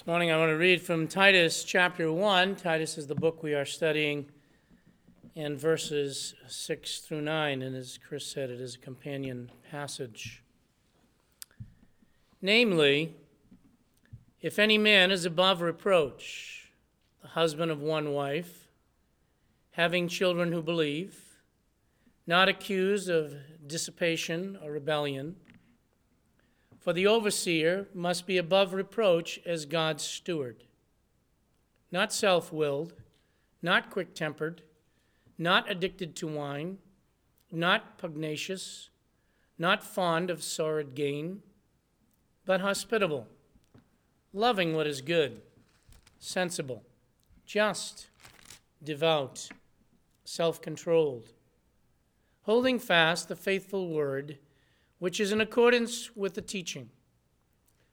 This morning I want to read from Titus chapter 1. Titus is the book we are studying in verses 6 through 9, and as Chris said, it is a companion passage. Namely, if any man is above reproach, the husband of one wife, having children who believe, not accused of dissipation or rebellion, for the overseer must be above reproach as God's steward, not self willed, not quick tempered, not addicted to wine, not pugnacious, not fond of sordid gain, but hospitable, loving what is good, sensible, just, devout, self controlled, holding fast the faithful word which is in accordance with the teaching,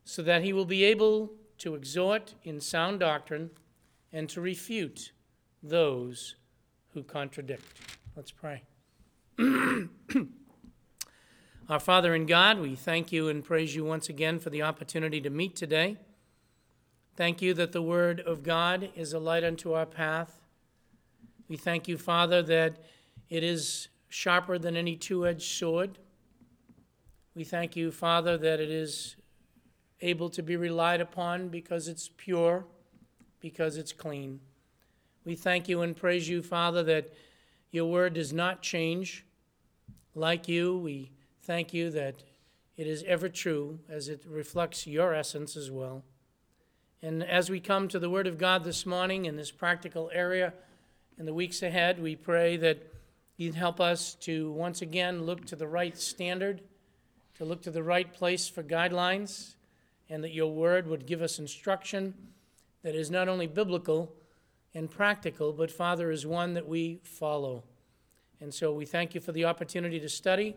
so that he will be able to exhort in sound doctrine and to refute those who contradict. Let's pray. Our Father in God, we thank you and praise you once again for the opportunity to meet today. Thank you that the Word of God is a light unto our path. We thank you, Father, that it is sharper than any two edged sword we thank you, Father, that it is able to be relied upon because it's pure, because it's clean. We thank you and praise you, Father, that your word does not change. Like you, we thank you that it is ever true as it reflects your essence as well. And as we come to the Word of God this morning in this practical area in the weeks ahead, we pray that you'd help us to once again look to the right standard to look to the right place for guidelines, and that your word would give us instruction that is not only biblical and practical, but, Father, is one that we follow. And so we thank you for the opportunity to study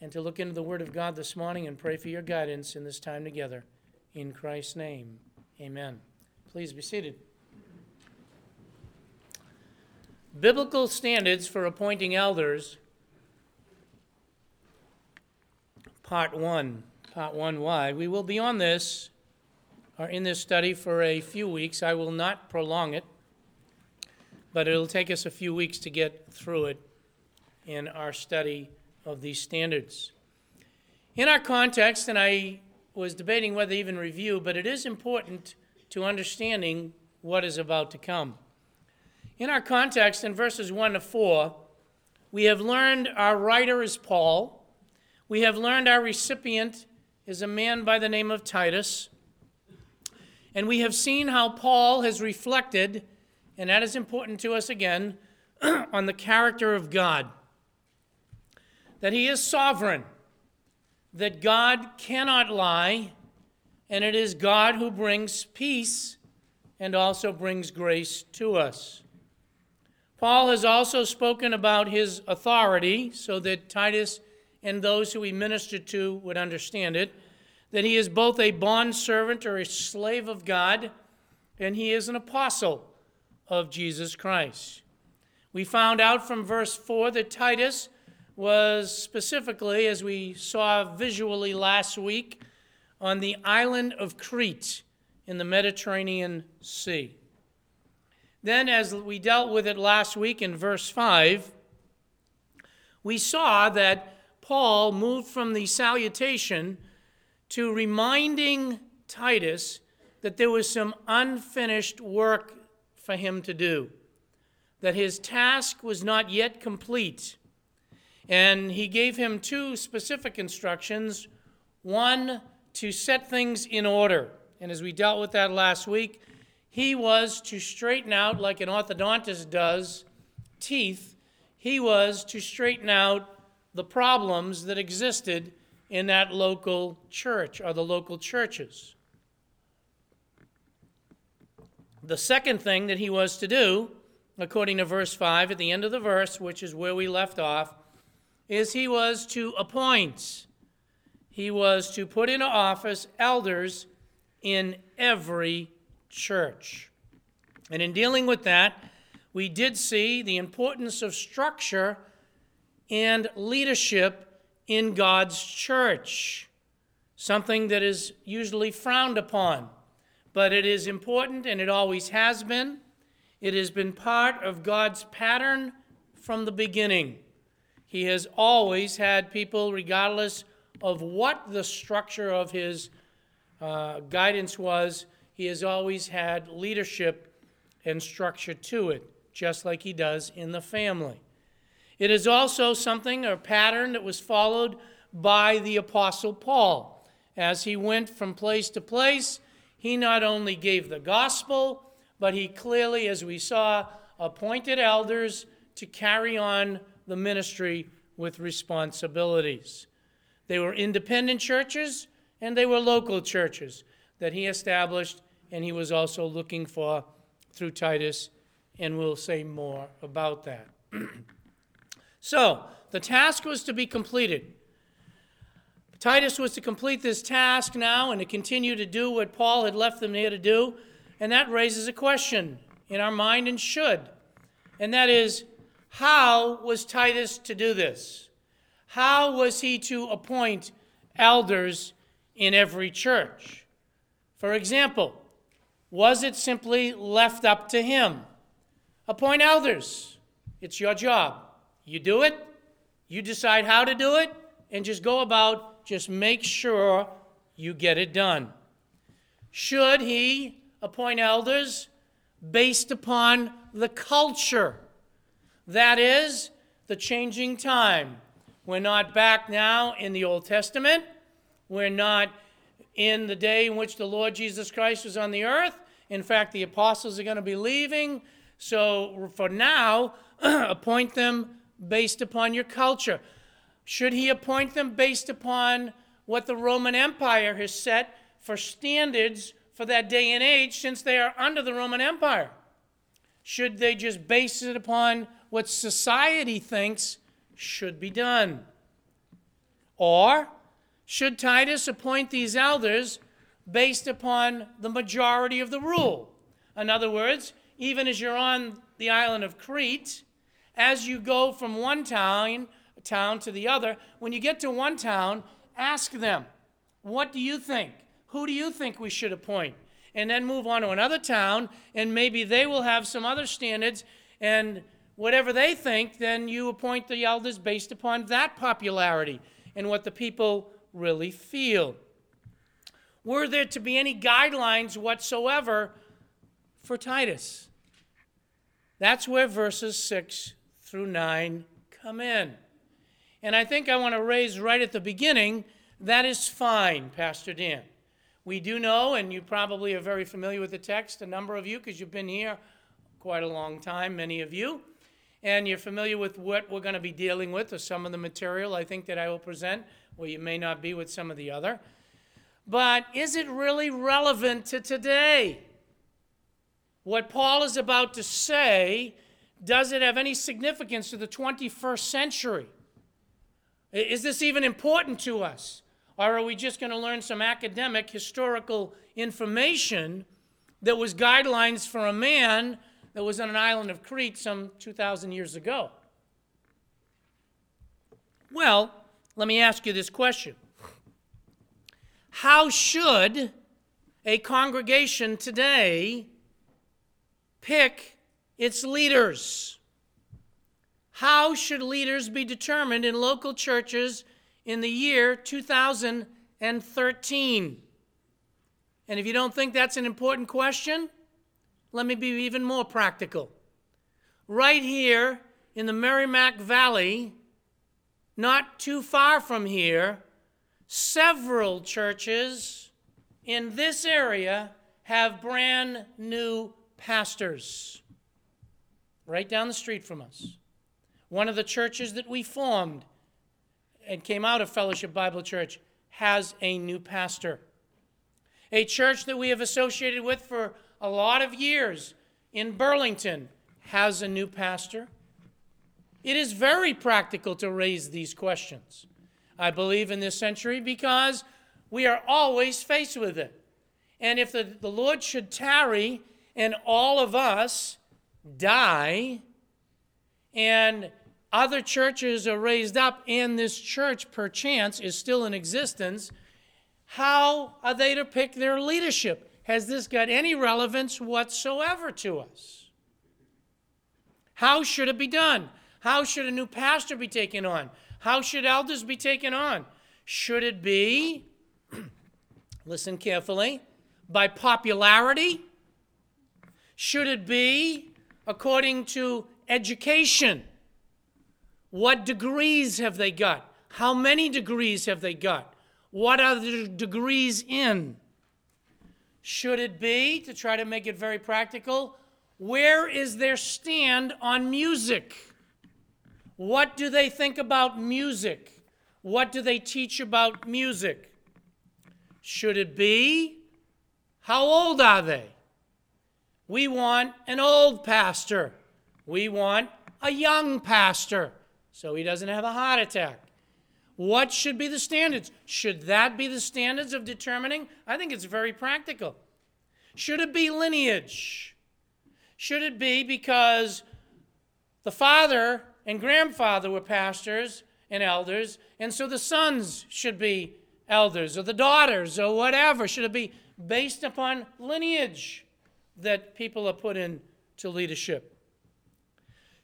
and to look into the Word of God this morning and pray for your guidance in this time together. In Christ's name, amen. Please be seated. Biblical standards for appointing elders part one, part one why. We will be on this or in this study for a few weeks. I will not prolong it, but it'll take us a few weeks to get through it in our study of these standards. In our context, and I was debating whether even review, but it is important to understanding what is about to come. In our context, in verses 1 to 4, we have learned our writer is Paul we have learned our recipient is a man by the name of Titus. And we have seen how Paul has reflected, and that is important to us again, on the character of God. That he is sovereign, that God cannot lie, and it is God who brings peace and also brings grace to us. Paul has also spoken about his authority so that Titus and those who he ministered to would understand it, that he is both a bondservant or a slave of God, and he is an apostle of Jesus Christ. We found out from verse 4 that Titus was specifically, as we saw visually last week, on the island of Crete in the Mediterranean Sea. Then, as we dealt with it last week in verse 5, we saw that Paul moved from the salutation to reminding Titus that there was some unfinished work for him to do, that his task was not yet complete. And he gave him two specific instructions one, to set things in order. And as we dealt with that last week, he was to straighten out, like an orthodontist does, teeth. He was to straighten out the problems that existed in that local church or the local churches. The second thing that he was to do, according to verse 5 at the end of the verse, which is where we left off, is he was to appoint, he was to put into office elders in every church. And in dealing with that, we did see the importance of structure and leadership in God's church, something that is usually frowned upon. but it is important and it always has been. It has been part of God's pattern from the beginning. He has always had people, regardless of what the structure of his uh, guidance was, he has always had leadership and structure to it, just like he does in the family. It is also something, a pattern that was followed by the Apostle Paul. As he went from place to place, he not only gave the gospel, but he clearly, as we saw, appointed elders to carry on the ministry with responsibilities. They were independent churches and they were local churches that he established, and he was also looking for through Titus, and we'll say more about that. so, the task was to be completed. Titus was to complete this task now and to continue to do what Paul had left them there to do. And that raises a question in our mind and should. And that is how was Titus to do this? How was he to appoint elders in every church? For example, was it simply left up to him? Appoint elders. It's your job. You do it, you decide how to do it, and just go about just make sure you get it done. Should he appoint elders based upon the culture? That is, the changing time. We're not back now in the Old Testament. We're not in the day in which the Lord Jesus Christ was on the earth. In fact, the apostles are going to be leaving. So for now, appoint them based upon your culture. Should he appoint them based upon what the Roman Empire has set for standards for that day and age since they are under the Roman Empire? Should they just base it upon what society thinks should be done? Or should Titus appoint these elders based upon the majority of the rule? In other words, even as you're on the island of Crete, as you go from one town town to the other. When you get to one town, ask them, What do you think? Who do you think we should appoint? And then move on to another town, and maybe they will have some other standards, and whatever they think, then you appoint the elders based upon that popularity and what the people really feel. Were there to be any guidelines whatsoever for Titus? That's where verses 6 through 9 come in. And I think I want to raise right at the beginning that is fine, Pastor Dan. We do know, and you probably are very familiar with the text, a number of you, because you've been here quite a long time, many of you, and you're familiar with what we're going to be dealing with, or some of the material I think that I will present, where you may not be with some of the other. But is it really relevant to today? What Paul is about to say, does it have any significance to the 21st century? Is this even important to us? Or are we just going to learn some academic historical information that was guidelines for a man that was on an island of Crete some 2,000 years ago? Well, let me ask you this question How should a congregation today pick its leaders? How should leaders be determined in local churches in the year 2013? And if you don't think that's an important question, let me be even more practical. Right here in the Merrimack Valley, not too far from here, several churches in this area have brand new pastors right down the street from us. One of the churches that we formed and came out of Fellowship Bible Church has a new pastor. A church that we have associated with for a lot of years in Burlington has a new pastor. It is very practical to raise these questions, I believe, in this century because we are always faced with it. And if the, the Lord should tarry and all of us die, and other churches are raised up, and this church, perchance, is still in existence, how are they to pick their leadership? has this got any relevance whatsoever to us? How should it be done? How should a new pastor be taken on? How should elders be taken on? Should it be, listen carefully, by popularity? Should it be according to education? What degrees have they got? How many degrees have they got? What are the degrees in? Should it be, to try to make it very practical, where is their stand on music? What do they think about music? What do they teach about music? Should it be, how old are they? We want an old pastor. We want a young pastor so he doesn't have a heart attack. What should be the standards? Should that be the standards of determining? I think it's very practical. Should it be lineage? Should it be because the father and grandfather were pastors and elders, and so the sons should be elders, or the daughters, or whatever? Should it be based upon lineage that people are put in to leadership?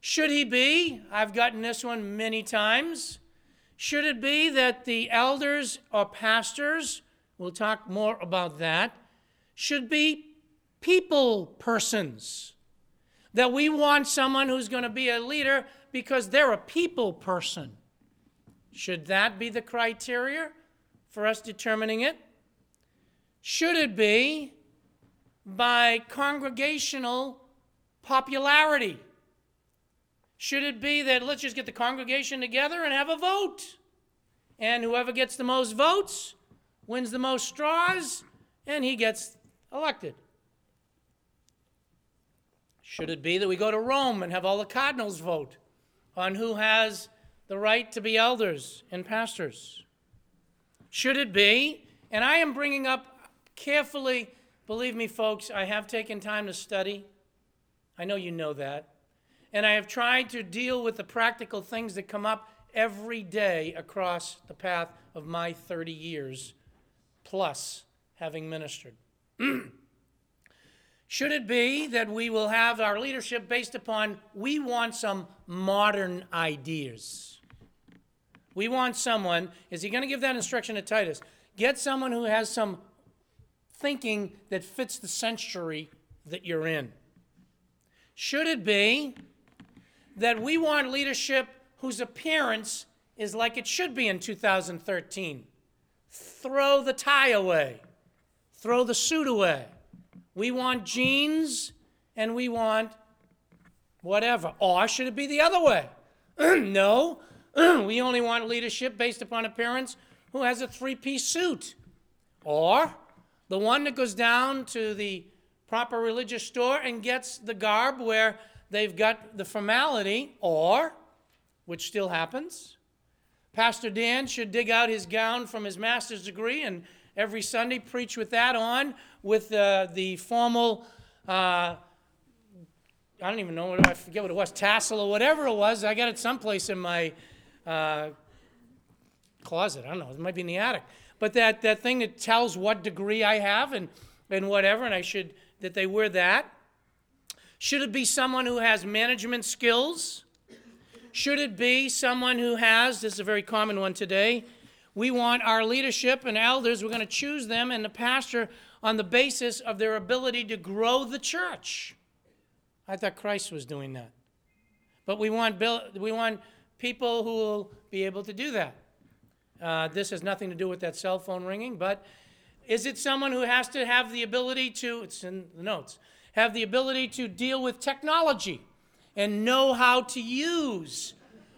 Should he be? I've gotten this one many times. Should it be that the elders or pastors, we'll talk more about that, should be people persons? That we want someone who's going to be a leader because they're a people person. Should that be the criteria for us determining it? Should it be by congregational popularity? Should it be that let's just get the congregation together and have a vote? And whoever gets the most votes wins the most straws, and he gets elected. Should it be that we go to Rome and have all the cardinals vote on who has the right to be elders and pastors? Should it be, and I am bringing up carefully, believe me, folks, I have taken time to study. I know you know that. And I have tried to deal with the practical things that come up every day across the path of my 30 years plus having ministered. Should it be that we will have our leadership based upon we want some modern ideas? We want someone, is he going to give that instruction to Titus? Get someone who has some thinking that fits the century that you're in. Should it be that we want leadership whose appearance is like it should be in 2013. Throw the tie away, throw the suit away. We want jeans and we want whatever. Or should it be the other way? no, we only want leadership based upon appearance who has a three piece suit. Or the one that goes down to the proper religious store and gets the garb where they've got the formality, or, which still happens, Pastor Dan should dig out his gown from his master's degree and every Sunday preach with that on, with uh, the formal, uh, I don't even know what I forget what it was, tassel or whatever it was. I got it someplace in my uh, closet. I don't know. It might be in the attic. But that, that thing that tells what degree I have and, and whatever, and I should, that they wear that. Should it be someone who has management skills? Should it be someone who has, this is a very common one today, we want our leadership and elders, we're going to choose them and the pastor on the basis of their ability to grow the church. I thought Christ was doing that. But we want, we want people who will be able to do that. Uh, this has nothing to do with that cell phone ringing, but is it someone who has to have the ability to, it's in the notes, have the ability to deal with technology and know how to use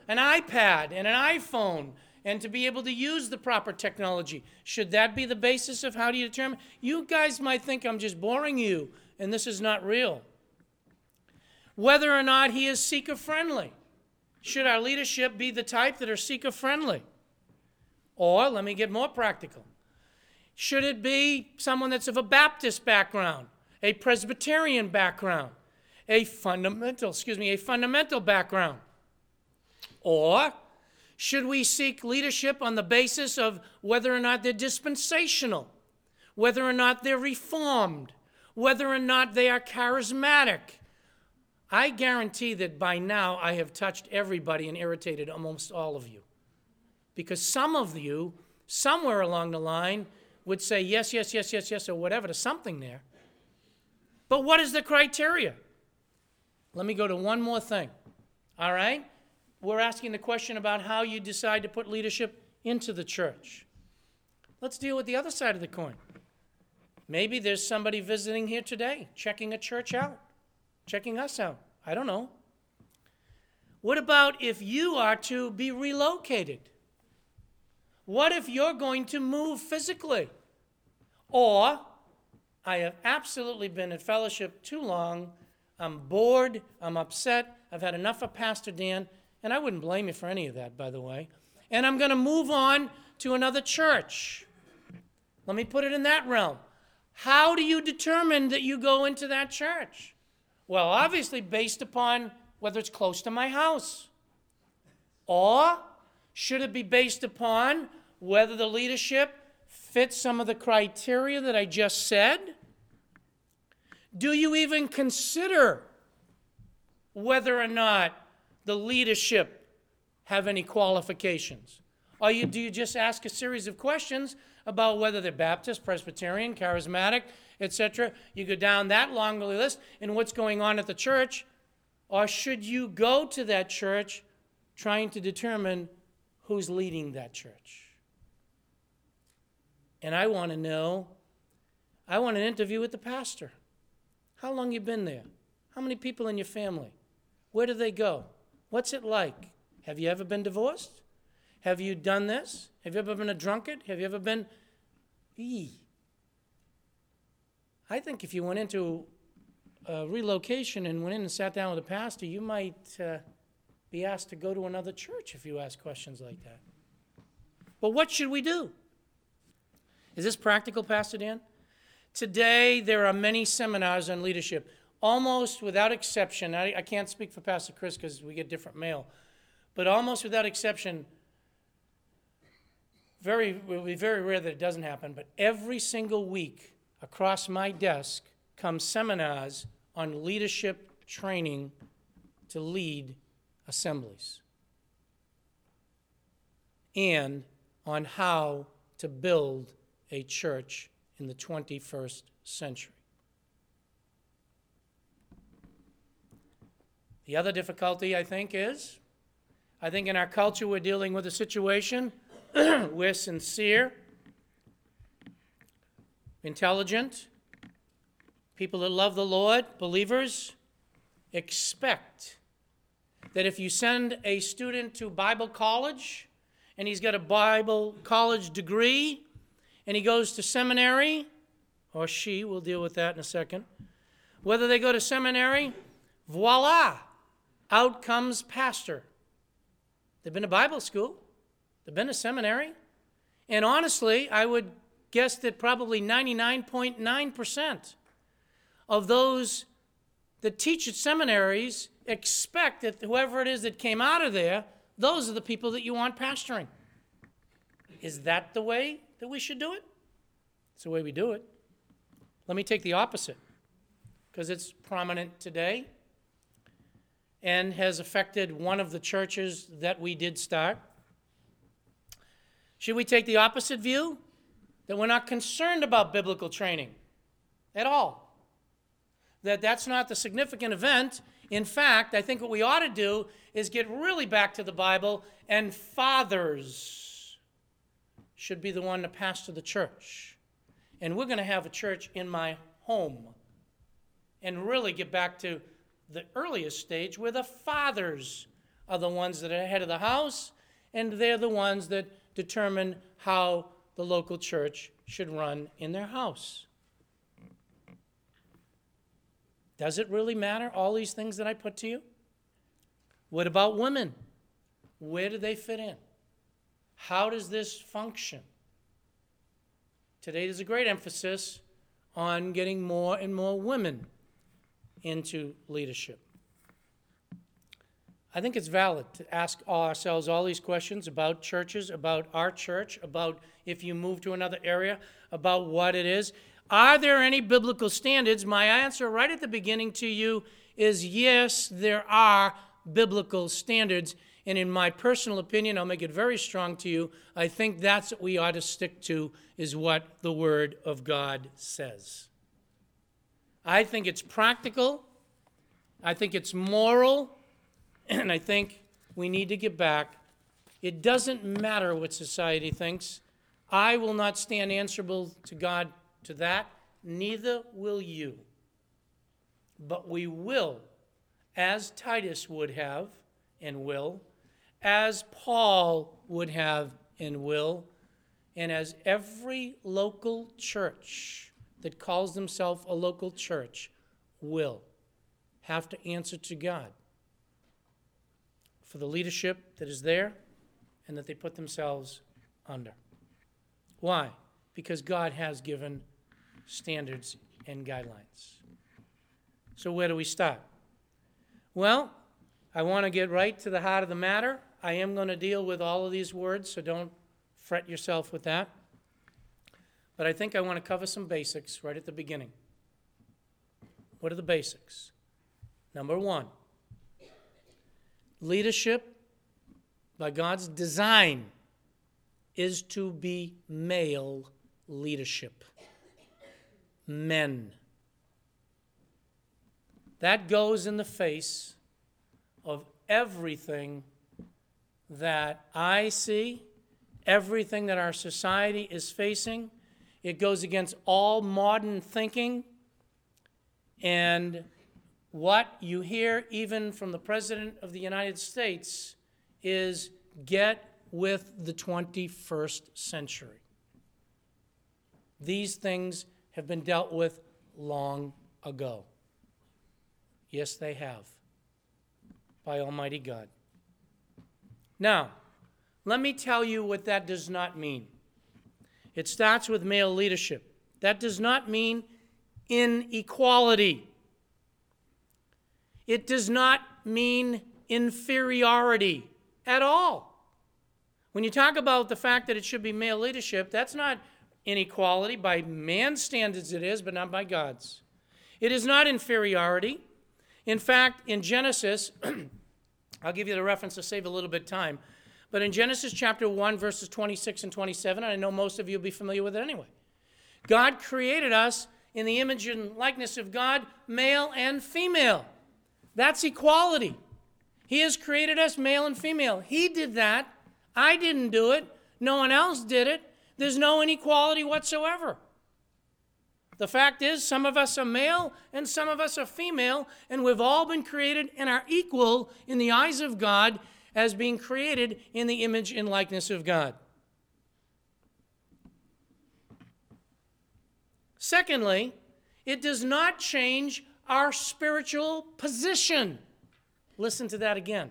an iPad and an iPhone and to be able to use the proper technology. Should that be the basis of how do you determine? You guys might think I'm just boring you and this is not real. Whether or not he is seeker friendly. Should our leadership be the type that are seeker friendly? Or, let me get more practical. Should it be someone that's of a Baptist background? a Presbyterian background, a fundamental, excuse me, a fundamental background? Or should we seek leadership on the basis of whether or not they're dispensational? whether or not they're reformed, whether or not they are charismatic. I guarantee that by now I have touched everybody and irritated almost all of you. Because some of you, somewhere along the line, would say yes, yes, yes, yes, yes, or whatever to something there. But what is the criteria? Let me go to one more thing. All right? We're asking the question about how you decide to put leadership into the church. Let's deal with the other side of the coin. Maybe there's somebody visiting here today, checking a church out, checking us out. I don't know. What about if you are to be relocated? What if you're going to move physically? Or I have absolutely been at fellowship too long. I'm bored. I'm upset. I've had enough of Pastor Dan. And I wouldn't blame you for any of that, by the way. And I'm going to move on to another church. Let me put it in that realm. How do you determine that you go into that church? Well, obviously, based upon whether it's close to my house. Or should it be based upon whether the leadership fits some of the criteria that I just said? Do you even consider whether or not the leadership have any qualifications? Or you, do you just ask a series of questions about whether they're Baptist, Presbyterian, Charismatic, etc.? You go down that long list and what's going on at the church. Or should you go to that church trying to determine who's leading that church? And I want to know, I want an interview with the pastor. How long you been there? How many people in your family? Where do they go? What's it like? Have you ever been divorced? Have you done this? Have you ever been a drunkard? Have you ever been. Eee. I think if you went into a relocation and went in and sat down with a pastor, you might uh, be asked to go to another church if you ask questions like that. But what should we do? Is this practical, Pastor Dan? Today, there are many seminars on leadership almost without exception, I, I can't speak for Pastor Chris because we get different mail, but almost without exception, very, it will be very rare that it doesn't happen, but every single week across my desk come seminars on leadership training to lead assemblies and on how to build a church in the 21st century. The other difficulty, I think, is I think in our culture we're dealing with a situation we're sincere, intelligent, people that love the Lord, believers, expect that if you send a student to Bible college and he's got a Bible college degree and he goes to seminary, or she, we'll deal with that in a second, whether they go to seminary, voila, out comes pastor. They've been to Bible school, they've been to seminary. And honestly, I would guess that probably 99.9% of those that teach at seminaries expect that whoever it is that came out of there, those are the people that you want pastoring. Is that the way that we should do it? It's the way we do it. Let me take the opposite, because it's prominent today and has affected one of the churches that we did start. Should we take the opposite view? That we're not concerned about biblical training at all. That that's not the significant event. In fact, I think what we ought to do is get really back to the Bible, and fathers should be the one to pastor the church. And we're going to have a church in my home and really get back to the earliest stage where the fathers are the ones that are head of the house, and they're the ones that determine how the local church should run in their house. Does it really matter, all these things that I put to you? What about women? Where do they fit in? How does this function? Today, there's a great emphasis on getting more and more women into leadership. I think it's valid to ask ourselves all these questions about churches, about our church, about if you move to another area, about what it is. Are there any biblical standards? My answer right at the beginning to you is yes, there are biblical standards. And in my personal opinion, I'll make it very strong to you. I think that's what we ought to stick to, is what the Word of God says. I think it's practical, I think it's moral, and I think we need to get back. It doesn't matter what society thinks. I will not stand answerable to God to that, neither will you. But we will, as Titus would have and will, as Paul would have and will, and as every local church that calls themselves a local church will have to answer to God for the leadership that is there and that they put themselves under. Why? Because God has given standards and guidelines. So, where do we start? Well, I want to get right to the heart of the matter. I am going to deal with all of these words, so don't fret yourself with that. But I think I want to cover some basics right at the beginning. What are the basics? Number one, leadership by God's design is to be male leadership. Men. That goes in the face of everything that I see, everything that our society is facing. It goes against all modern thinking. And what you hear even from the President of the United States is get with the 21st century. These things have been dealt with long ago. Yes, they have, by Almighty God. Now, let me tell you what that does not mean. It starts with male leadership. That does not mean inequality. It does not mean inferiority at all. When you talk about the fact that it should be male leadership, that's not inequality. By man's standards, it is, but not by God's. It is not inferiority. In fact, in Genesis, I'll give you the reference to save a little bit of time. But in Genesis chapter 1, verses 26 and 27, and I know most of you will be familiar with it anyway, God created us in the image and likeness of God, male and female. That's equality. He has created us male and female. He did that. I didn't do it. No one else did it. There's no inequality whatsoever. The fact is, some of us are male and some of us are female, and we've all been created and are equal in the eyes of God as being created in the image and likeness of God. Secondly, it does not change our spiritual position. Listen to that again.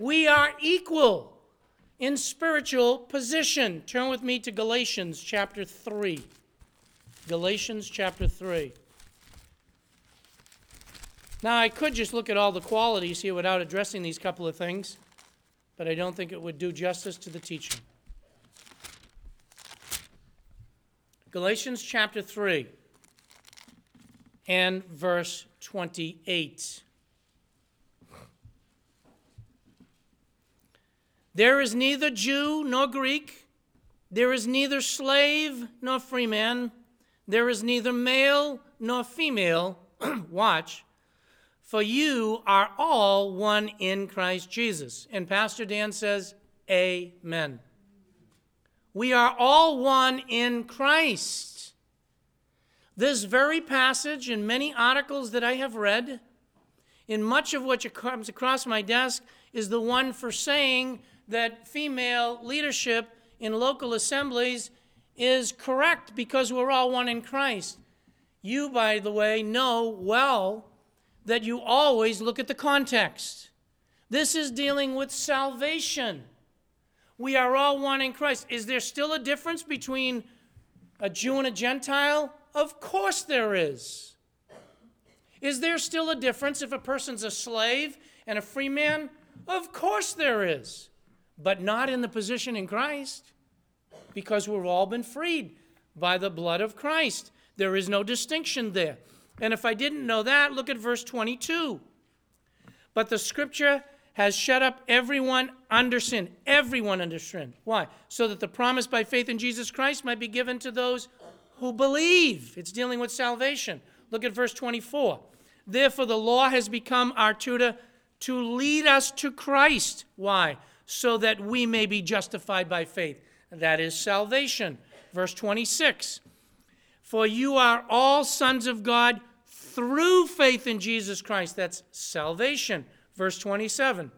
We are equal in spiritual position. Turn with me to Galatians chapter 3. Galatians chapter 3. Now, I could just look at all the qualities here without addressing these couple of things, but I don't think it would do justice to the teaching. Galatians chapter 3 and verse 28. There is neither Jew nor Greek, there is neither slave nor free man, there is neither male nor female. Watch. For you are all one in Christ Jesus. And Pastor Dan says, Amen. We are all one in Christ. This very passage and many articles that I have read, in much of what comes across my desk, is the one for saying that female leadership in local assemblies is correct because we're all one in Christ. You, by the way, know well that you always look at the context. This is dealing with salvation. We are all one in Christ. Is there still a difference between a Jew and a Gentile? Of course there is. Is there still a difference if a person's a slave and a free man? Of course there is, but not in the position in Christ, because we've all been freed by the blood of Christ. There is no distinction there. And if I didn't know that, look at verse 22. But the scripture has shut up everyone under sin, everyone under sin. Why? So that the promise by faith in Jesus Christ might be given to those who believe. It's dealing with salvation. Look at verse 24. Therefore, the law has become our tutor to lead us to Christ. Why? So that we may be justified by faith. That is salvation. Verse 26 For you are all sons of God through faith in Jesus Christ. That's salvation. Verse 27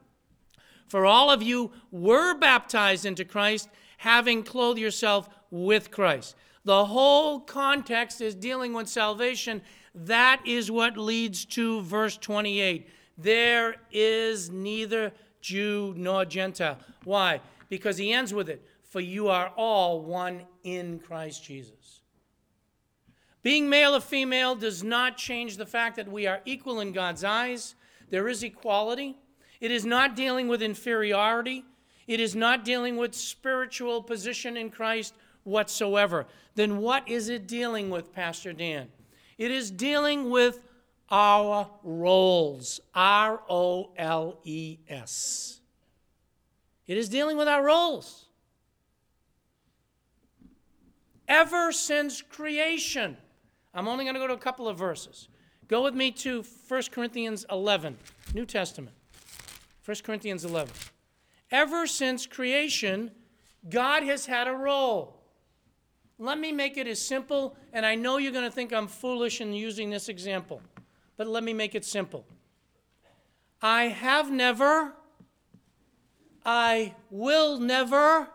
For all of you were baptized into Christ, having clothed yourself with Christ. The whole context is dealing with salvation. That is what leads to verse 28. There is neither Jew nor Gentile. Why? Because he ends with it. For you are all one in Christ Jesus. Being male or female does not change the fact that we are equal in God's eyes. There is equality. It is not dealing with inferiority. It is not dealing with spiritual position in Christ whatsoever. Then what is it dealing with, Pastor Dan? It is dealing with our roles. R O L E S. It is dealing with our roles. Ever since creation, I'm only going to go to a couple of verses. Go with me to 1 Corinthians 11, New Testament. 1 Corinthians 11. Ever since creation, God has had a role. Let me make it as simple, and I know you're going to think I'm foolish in using this example, but let me make it simple. I have never, I will never,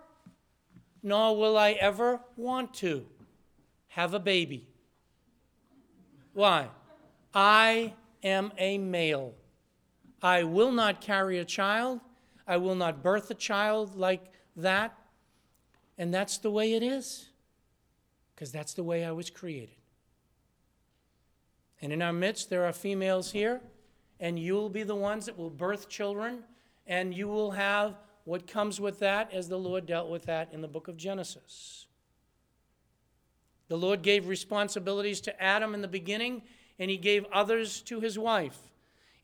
nor will I ever want to have a baby. Why? I am a male. I will not carry a child. I will not birth a child like that. And that's the way it is, because that's the way I was created. And in our midst, there are females here, and you will be the ones that will birth children, and you will have what comes with that as the Lord dealt with that in the book of Genesis. The Lord gave responsibilities to Adam in the beginning, and he gave others to his wife.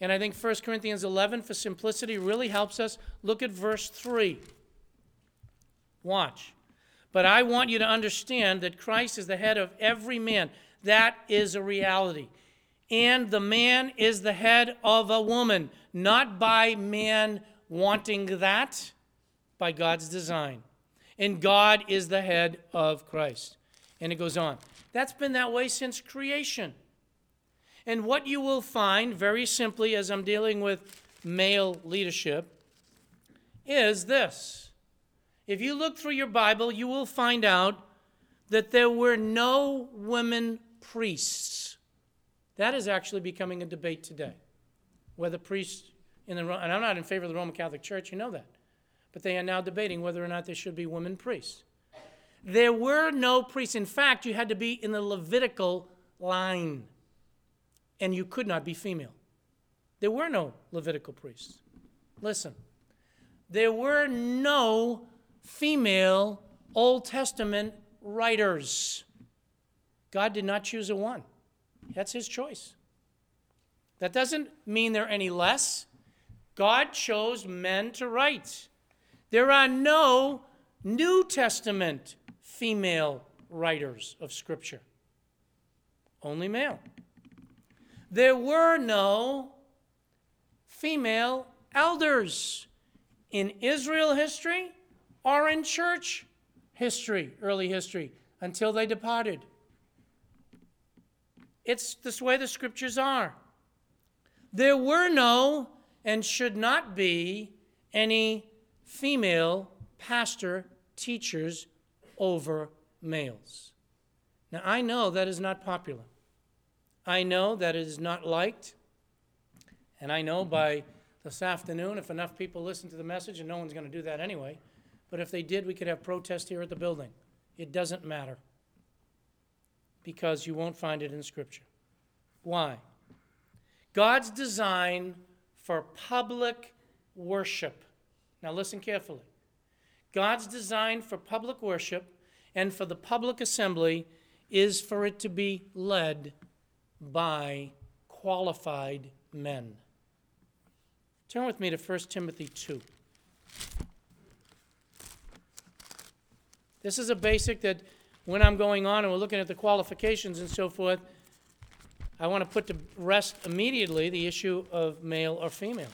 And I think 1 Corinthians 11, for simplicity, really helps us. Look at verse 3. Watch. But I want you to understand that Christ is the head of every man. That is a reality. And the man is the head of a woman, not by man wanting that, by God's design. And God is the head of Christ. And it goes on. That's been that way since creation. And what you will find, very simply, as I'm dealing with male leadership, is this. If you look through your Bible, you will find out that there were no women priests. That is actually becoming a debate today. Whether priests in the and I'm not in favor of the Roman Catholic Church, you know that. But they are now debating whether or not there should be women priests. There were no priests. In fact, you had to be in the Levitical line and you could not be female. There were no Levitical priests. Listen, there were no female Old Testament writers. God did not choose a one. That's his choice. That doesn't mean they're any less. God chose men to write. There are no New Testament female writers of Scripture, only male there were no female elders in Israel history or in church history, early history, until they departed. It's this way the scriptures are. There were no and should not be any female pastor teachers over males. Now, I know that is not popular. I know that it is not liked, and I know by this afternoon, if enough people listen to the message, and no one's going to do that anyway, but if they did, we could have protest here at the building. It doesn't matter because you won't find it in Scripture. Why? God's design for public worship. Now, listen carefully. God's design for public worship and for the public assembly is for it to be led by qualified men. Turn with me to 1 Timothy 2. This is a basic that when I'm going on and we're looking at the qualifications and so forth, I want to put to rest immediately the issue of male or female.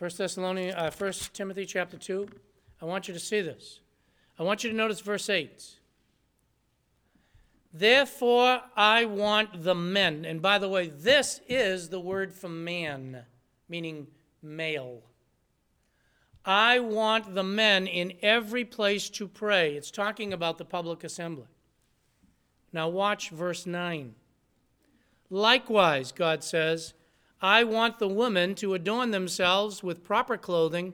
1 Thessalonians, uh, 1 Timothy chapter 2. I want you to see this. I want you to notice verse 8. Therefore, I want the men. And by the way, this is the word for man, meaning male. I want the men in every place to pray. It's talking about the public assembly. Now, watch verse 9. Likewise, God says, I want the women to adorn themselves with proper clothing,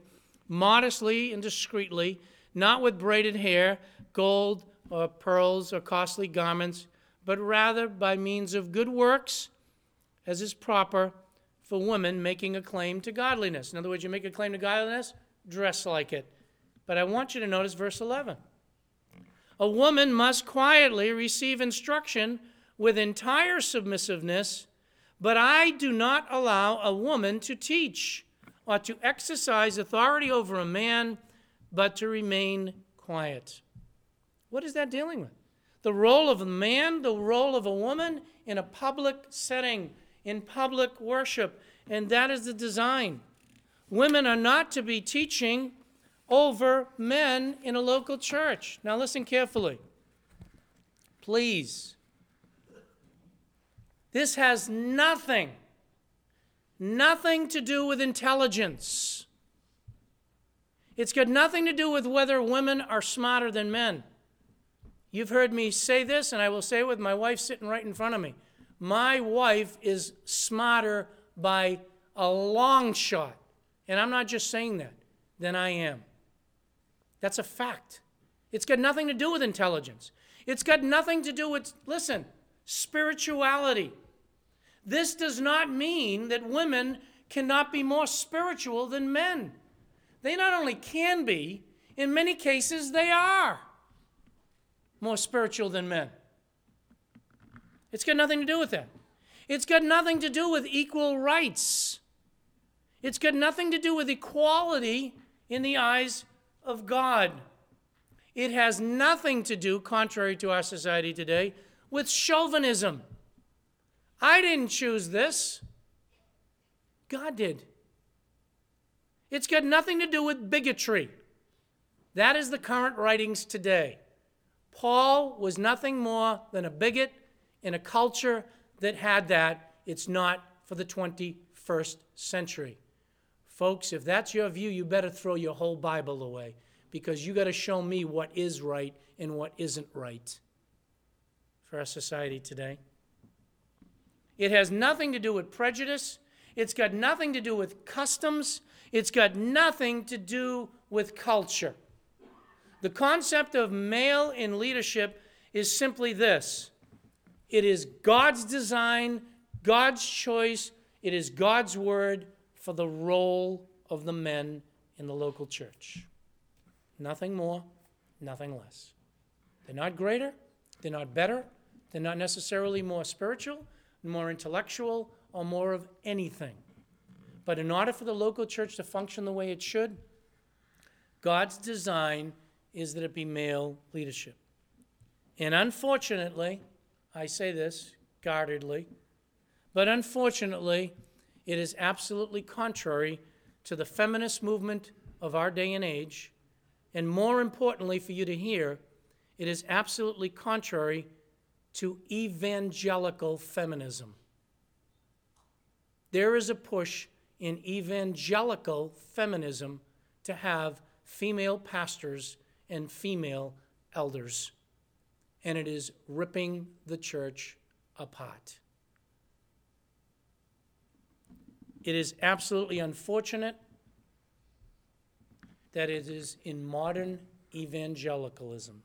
modestly and discreetly, not with braided hair, gold, or pearls, or costly garments, but rather by means of good works, as is proper for women making a claim to godliness. In other words, you make a claim to godliness, dress like it. But I want you to notice verse 11. A woman must quietly receive instruction with entire submissiveness but I do not allow a woman to teach or to exercise authority over a man, but to remain quiet. What is that dealing with? The role of a man, the role of a woman in a public setting, in public worship, and that is the design. Women are not to be teaching over men in a local church. Now, listen carefully. Please this has nothing, nothing to do with intelligence. It's got nothing to do with whether women are smarter than men. You've heard me say this, and I will say it with my wife sitting right in front of me. My wife is smarter by a long shot, and I'm not just saying that, than I am. That's a fact. It's got nothing to do with intelligence. It's got nothing to do with, listen, spirituality. This does not mean that women cannot be more spiritual than men. They not only can be, in many cases, they are more spiritual than men. It's got nothing to do with that. It's got nothing to do with equal rights. It's got nothing to do with equality in the eyes of God. It has nothing to do, contrary to our society today, with chauvinism. I didn't choose this. God did. It's got nothing to do with bigotry. That is the current writings today. Paul was nothing more than a bigot in a culture that had that. It's not for the 21st century. Folks, if that's your view, you better throw your whole Bible away because you got to show me what is right and what isn't right for our society today. It has nothing to do with prejudice. It's got nothing to do with customs. It's got nothing to do with culture. The concept of male in leadership is simply this it is God's design, God's choice, it is God's word for the role of the men in the local church. Nothing more, nothing less. They're not greater, they're not better, they're not necessarily more spiritual, more intellectual, or more of anything. But in order for the local church to function the way it should, God's design is that it be male leadership. And unfortunately, I say this guardedly, but unfortunately, it is absolutely contrary to the feminist movement of our day and age. And more importantly, for you to hear, it is absolutely contrary to evangelical feminism. There is a push in evangelical feminism to have female pastors and female elders, and it is ripping the church apart. It is absolutely unfortunate that it is in modern evangelicalism.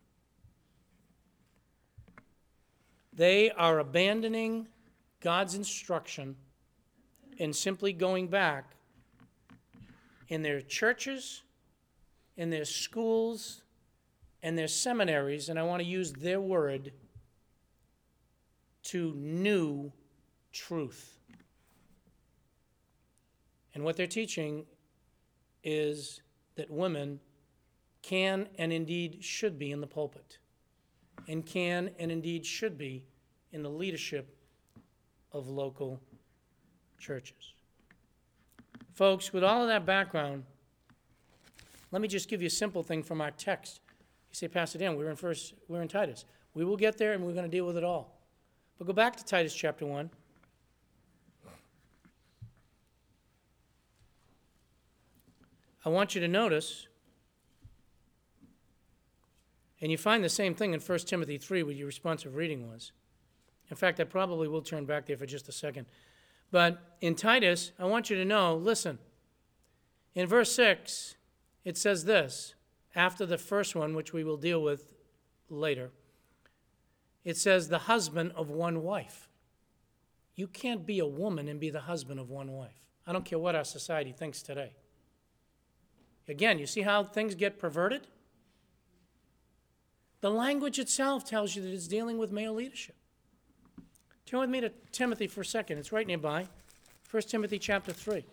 They are abandoning God's instruction and simply going back in their churches, in their schools, and their seminaries, and I want to use their word, to new truth. And what they're teaching is that women can and indeed should be in the pulpit, and can and indeed should be in the leadership of local churches. Folks, with all of that background, let me just give you a simple thing from our text. You say, Pastor Dan, we're in first, we're in Titus. We will get there and we're going to deal with it all. But go back to Titus chapter 1. I want you to notice, and you find the same thing in 1 Timothy 3, what your responsive reading was. In fact, I probably will turn back there for just a second. But in Titus, I want you to know listen, in verse 6, it says this after the first one, which we will deal with later. It says, the husband of one wife. You can't be a woman and be the husband of one wife. I don't care what our society thinks today. Again, you see how things get perverted? The language itself tells you that it's dealing with male leadership. Turn with me to Timothy for a second. It's right nearby. 1 Timothy chapter 3.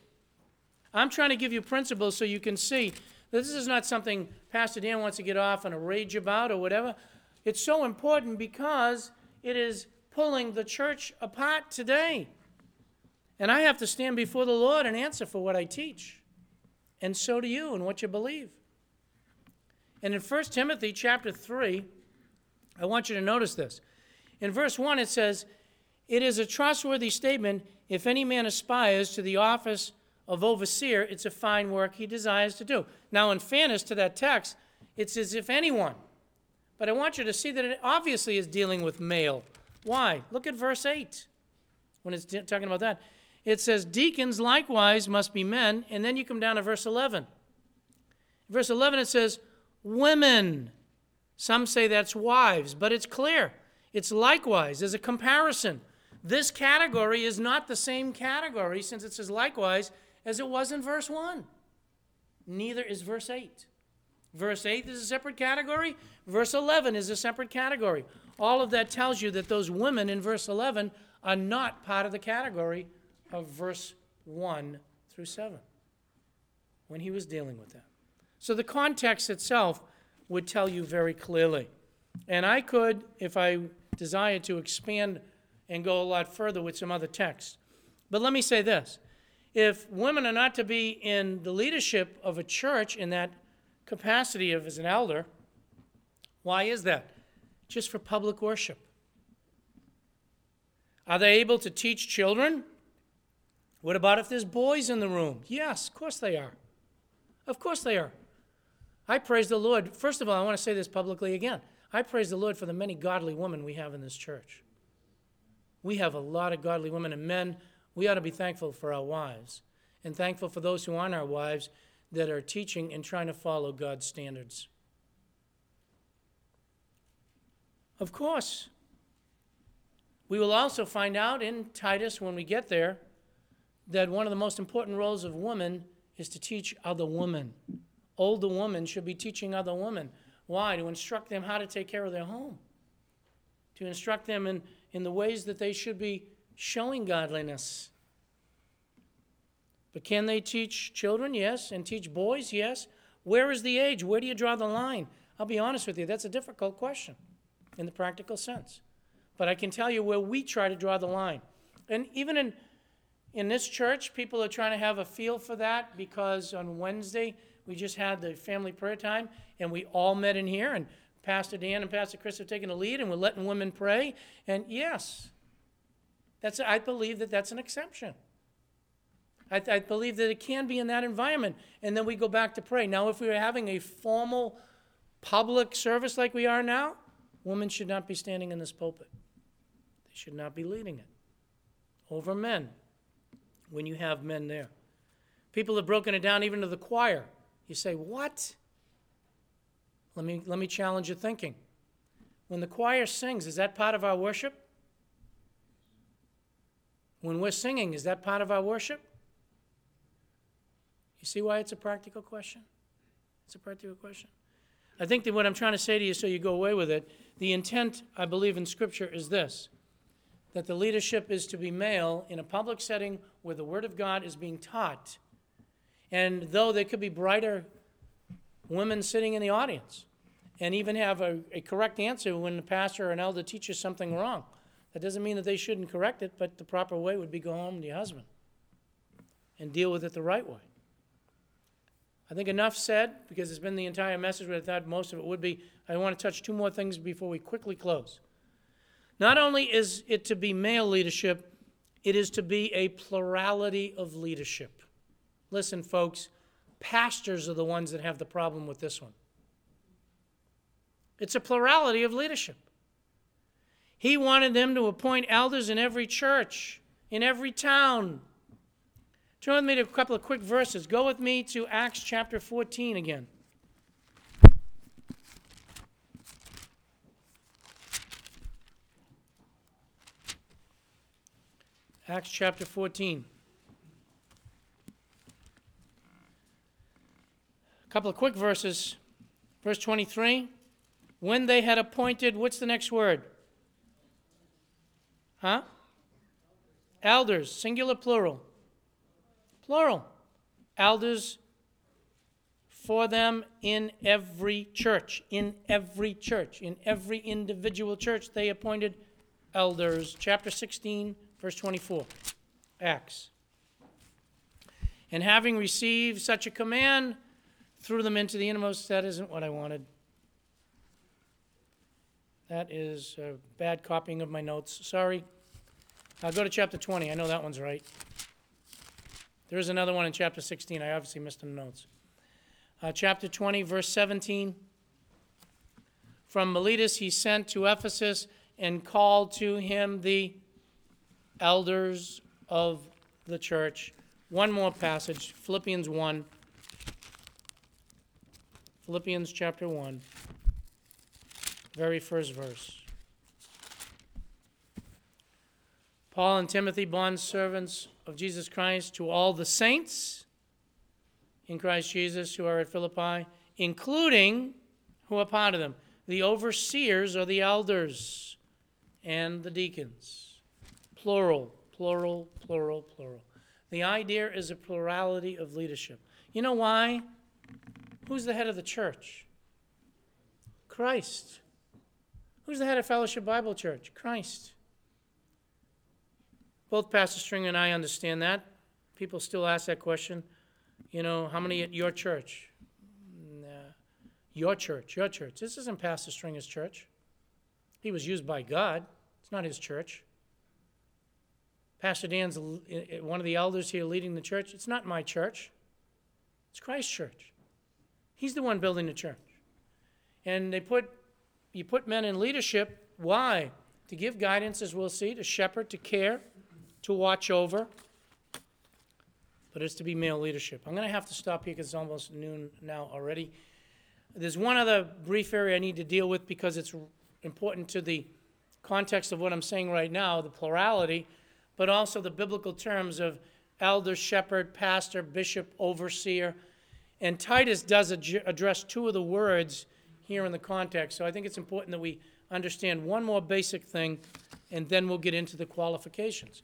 I'm trying to give you principles so you can see this is not something Pastor Dan wants to get off on a rage about or whatever. It's so important because it is pulling the church apart today. And I have to stand before the Lord and answer for what I teach. And so do you and what you believe. And in 1 Timothy chapter 3, I want you to notice this. In verse 1, it says, It is a trustworthy statement if any man aspires to the office of overseer, it's a fine work he desires to do. Now, in fairness to that text, it's as if anyone. But I want you to see that it obviously is dealing with male. Why? Look at verse 8 when it's talking about that. It says, Deacons likewise must be men. And then you come down to verse 11. Verse 11, it says, Women. Some say that's wives, but it's clear. It's likewise. There's a comparison. This category is not the same category since it says likewise as it was in verse 1. Neither is verse 8. Verse 8 is a separate category, verse 11 is a separate category. All of that tells you that those women in verse 11 are not part of the category of verse 1 through 7 when he was dealing with that. So the context itself would tell you very clearly. And I could, if I desired to, expand and go a lot further with some other texts. But let me say this if women are not to be in the leadership of a church in that capacity of as an elder, why is that? Just for public worship. Are they able to teach children? What about if there's boys in the room? Yes, of course they are. Of course they are. I praise the Lord. First of all, I want to say this publicly again. I praise the Lord for the many godly women we have in this church. We have a lot of godly women and men we ought to be thankful for our wives and thankful for those who aren't our wives that are teaching and trying to follow God's standards. Of course, we will also find out in Titus when we get there that one of the most important roles of women is to teach other women. Older women should be teaching other women. Why? To instruct them how to take care of their home, to instruct them in, in the ways that they should be showing godliness. But can they teach children? Yes. And teach boys? Yes. Where is the age? Where do you draw the line? I'll be honest with you, that's a difficult question in the practical sense. But I can tell you where we try to draw the line. And even in, in this church, people are trying to have a feel for that because on Wednesday we just had the family prayer time and we all met in here and Pastor Dan and Pastor Chris have taken the lead and we're letting women pray. And yes, that's, I believe that that's an exception. I, I believe that it can be in that environment. And then we go back to pray. Now, if we were having a formal public service like we are now, women should not be standing in this pulpit. They should not be leading it over men when you have men there. People have broken it down even to the choir. You say, What? Let me, let me challenge your thinking. When the choir sings, is that part of our worship? When we're singing, is that part of our worship? You see why it's a practical question? It's a practical question. I think that what I'm trying to say to you, so you go away with it, the intent, I believe, in Scripture is this that the leadership is to be male in a public setting where the Word of God is being taught. And though there could be brighter women sitting in the audience and even have a, a correct answer when the pastor or an elder teaches something wrong, that doesn't mean that they shouldn't correct it, but the proper way would be go home to your husband and deal with it the right way. I think enough said, because it's been the entire message, but I thought most of it would be. I want to touch two more things before we quickly close. Not only is it to be male leadership, it is to be a plurality of leadership. Listen, folks, pastors are the ones that have the problem with this one. It's a plurality of leadership. He wanted them to appoint elders in every church, in every town, Turn with me to a couple of quick verses. Go with me to Acts chapter 14 again. Acts chapter 14. Couple of quick verses. Verse 23. When they had appointed, what's the next word? Huh? Elders, singular plural plural. Elders for them in every church, in every church, in every individual church, they appointed elders. Chapter 16, verse 24, Acts. And having received such a command, threw them into the innermost. That isn't what I wanted. That is a bad copying of my notes. Sorry. I'll go to chapter 20. I know that one's right. There is another one in chapter 16. I obviously missed the notes. Uh, chapter 20, verse 17. From Miletus he sent to Ephesus and called to him the elders of the church. One more passage, Philippians 1. Philippians chapter 1, very first verse. Paul and Timothy, bond servants of Jesus Christ to all the saints in Christ Jesus who are at Philippi, including who are part of them the overseers or the elders and the deacons. Plural, plural, plural, plural. The idea is a plurality of leadership. You know why? Who's the head of the church? Christ. Who's the head of Fellowship Bible Church? Christ. Both Pastor Stringer and I understand that. People still ask that question. You know, how many at your church? Your church, your church. This isn't Pastor Stringer's church. He was used by God. It's not his church. Pastor Dan's eh, eh, one of the elders here leading the church. It's not my church. It's Christ's church. He's the one building the church. And they put you put men in leadership. Why? To give guidance, as we'll see, to shepherd, to care, to watch over, but it's to be male leadership. I'm going to have to stop here because it's almost noon now already. There's one other brief area I need to deal with because it's important to the context of what I'm saying right now the plurality, but also the biblical terms of elder, shepherd, pastor, bishop, overseer. And Titus does ad- address two of the words here in the context. So I think it's important that we understand one more basic thing, and then we'll get into the qualifications.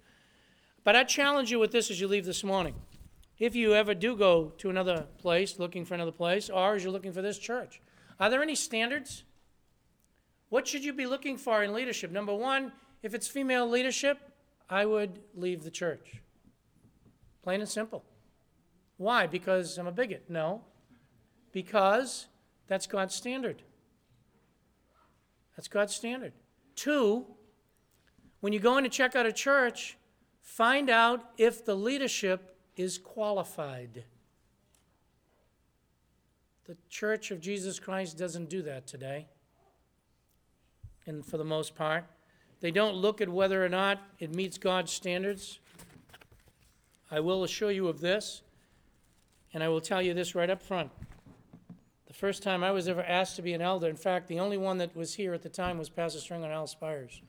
But I challenge you with this as you leave this morning. If you ever do go to another place, looking for another place, or as you're looking for this church, are there any standards? What should you be looking for in leadership? Number one, if it's female leadership, I would leave the church. Plain and simple. Why? Because I'm a bigot? No. Because that's God's standard. That's God's standard. Two, when you go in to check out a church, Find out if the leadership is qualified. The Church of Jesus Christ doesn't do that today, and for the most part. They don't look at whether or not it meets God's standards. I will assure you of this, and I will tell you this right up front. The first time I was ever asked to be an elder, in fact, the only one that was here at the time was Pastor Stringer and Al Spires.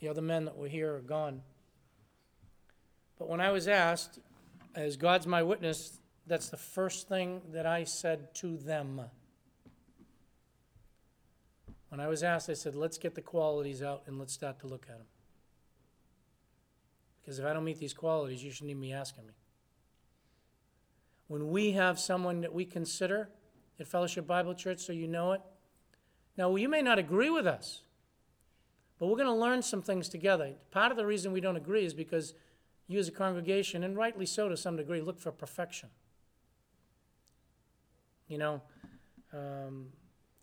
The other men that were here are gone. But when I was asked, as God's my witness, that's the first thing that I said to them. When I was asked, I said, let's get the qualities out and let's start to look at them. Because if I don't meet these qualities, you shouldn't even be asking me. When we have someone that we consider at Fellowship Bible Church, so you know it, now you may not agree with us, but we're going to learn some things together. Part of the reason we don't agree is because you as a congregation, and rightly so to some degree, look for perfection. You know, um,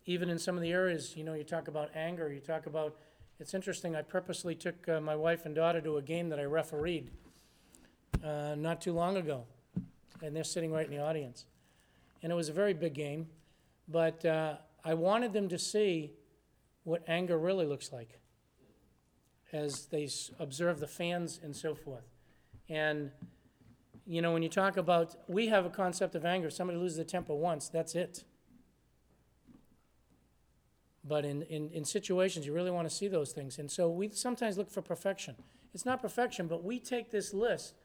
even in some of the areas, you know, you talk about anger, you talk about, it's interesting, I purposely took uh, my wife and daughter to a game that I refereed uh, not too long ago, and they're sitting right in the audience. And it was a very big game, but uh, I wanted them to see what anger really looks like as they s- observe the fans and so forth. And, you know, when you talk about, we have a concept of anger, if somebody loses their temper once, that's it. But in, in, in situations, you really want to see those things. And so we sometimes look for perfection. It's not perfection, but we take this list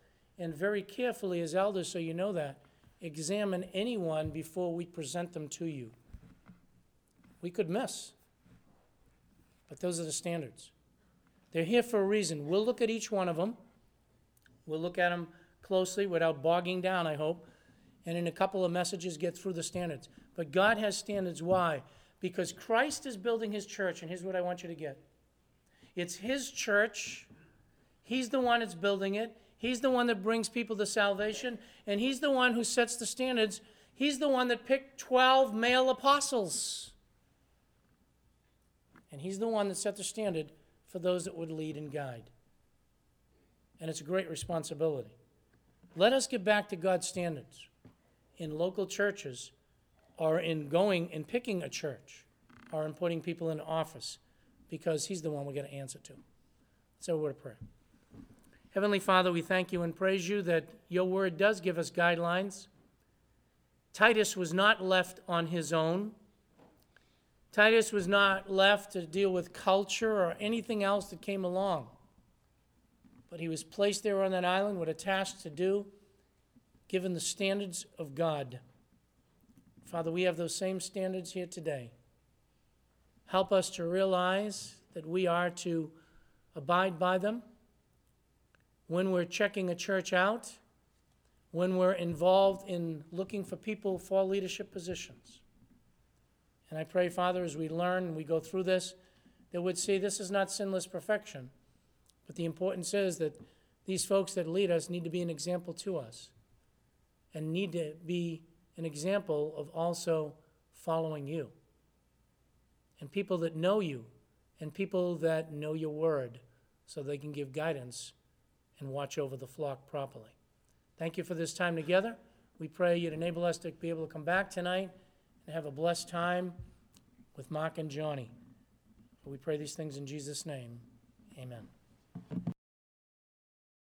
and very carefully, as elders, so you know that, examine anyone before we present them to you. We could miss, but those are the standards. They're here for a reason. We'll look at each one of them. We'll look at them closely without bogging down, I hope, and in a couple of messages get through the standards. But God has standards. Why? Because Christ is building his church, and here's what I want you to get it's his church, he's the one that's building it, he's the one that brings people to salvation, and he's the one who sets the standards. He's the one that picked 12 male apostles. And he's the one that set the standard for those that would lead and guide. And it's a great responsibility. Let us get back to God's standards in local churches or in going and picking a church or in putting people in office because he's the one we're going to answer to. So, a word of prayer. Heavenly Father, we thank you and praise you that your word does give us guidelines. Titus was not left on his own. Titus was not left to deal with culture or anything else that came along. But he was placed there on that island with a task to do, given the standards of God. Father, we have those same standards here today. Help us to realize that we are to abide by them when we're checking a church out, when we're involved in looking for people for leadership positions. And I pray, Father, as we learn and we go through this, that we'd see this is not sinless perfection. But the importance is that these folks that lead us need to be an example to us and need to be an example of also following you. And people that know you and people that know your word so they can give guidance and watch over the flock properly. Thank you for this time together. We pray you'd enable us to be able to come back tonight and have a blessed time with Mark and Johnny. We pray these things in Jesus' name. Amen.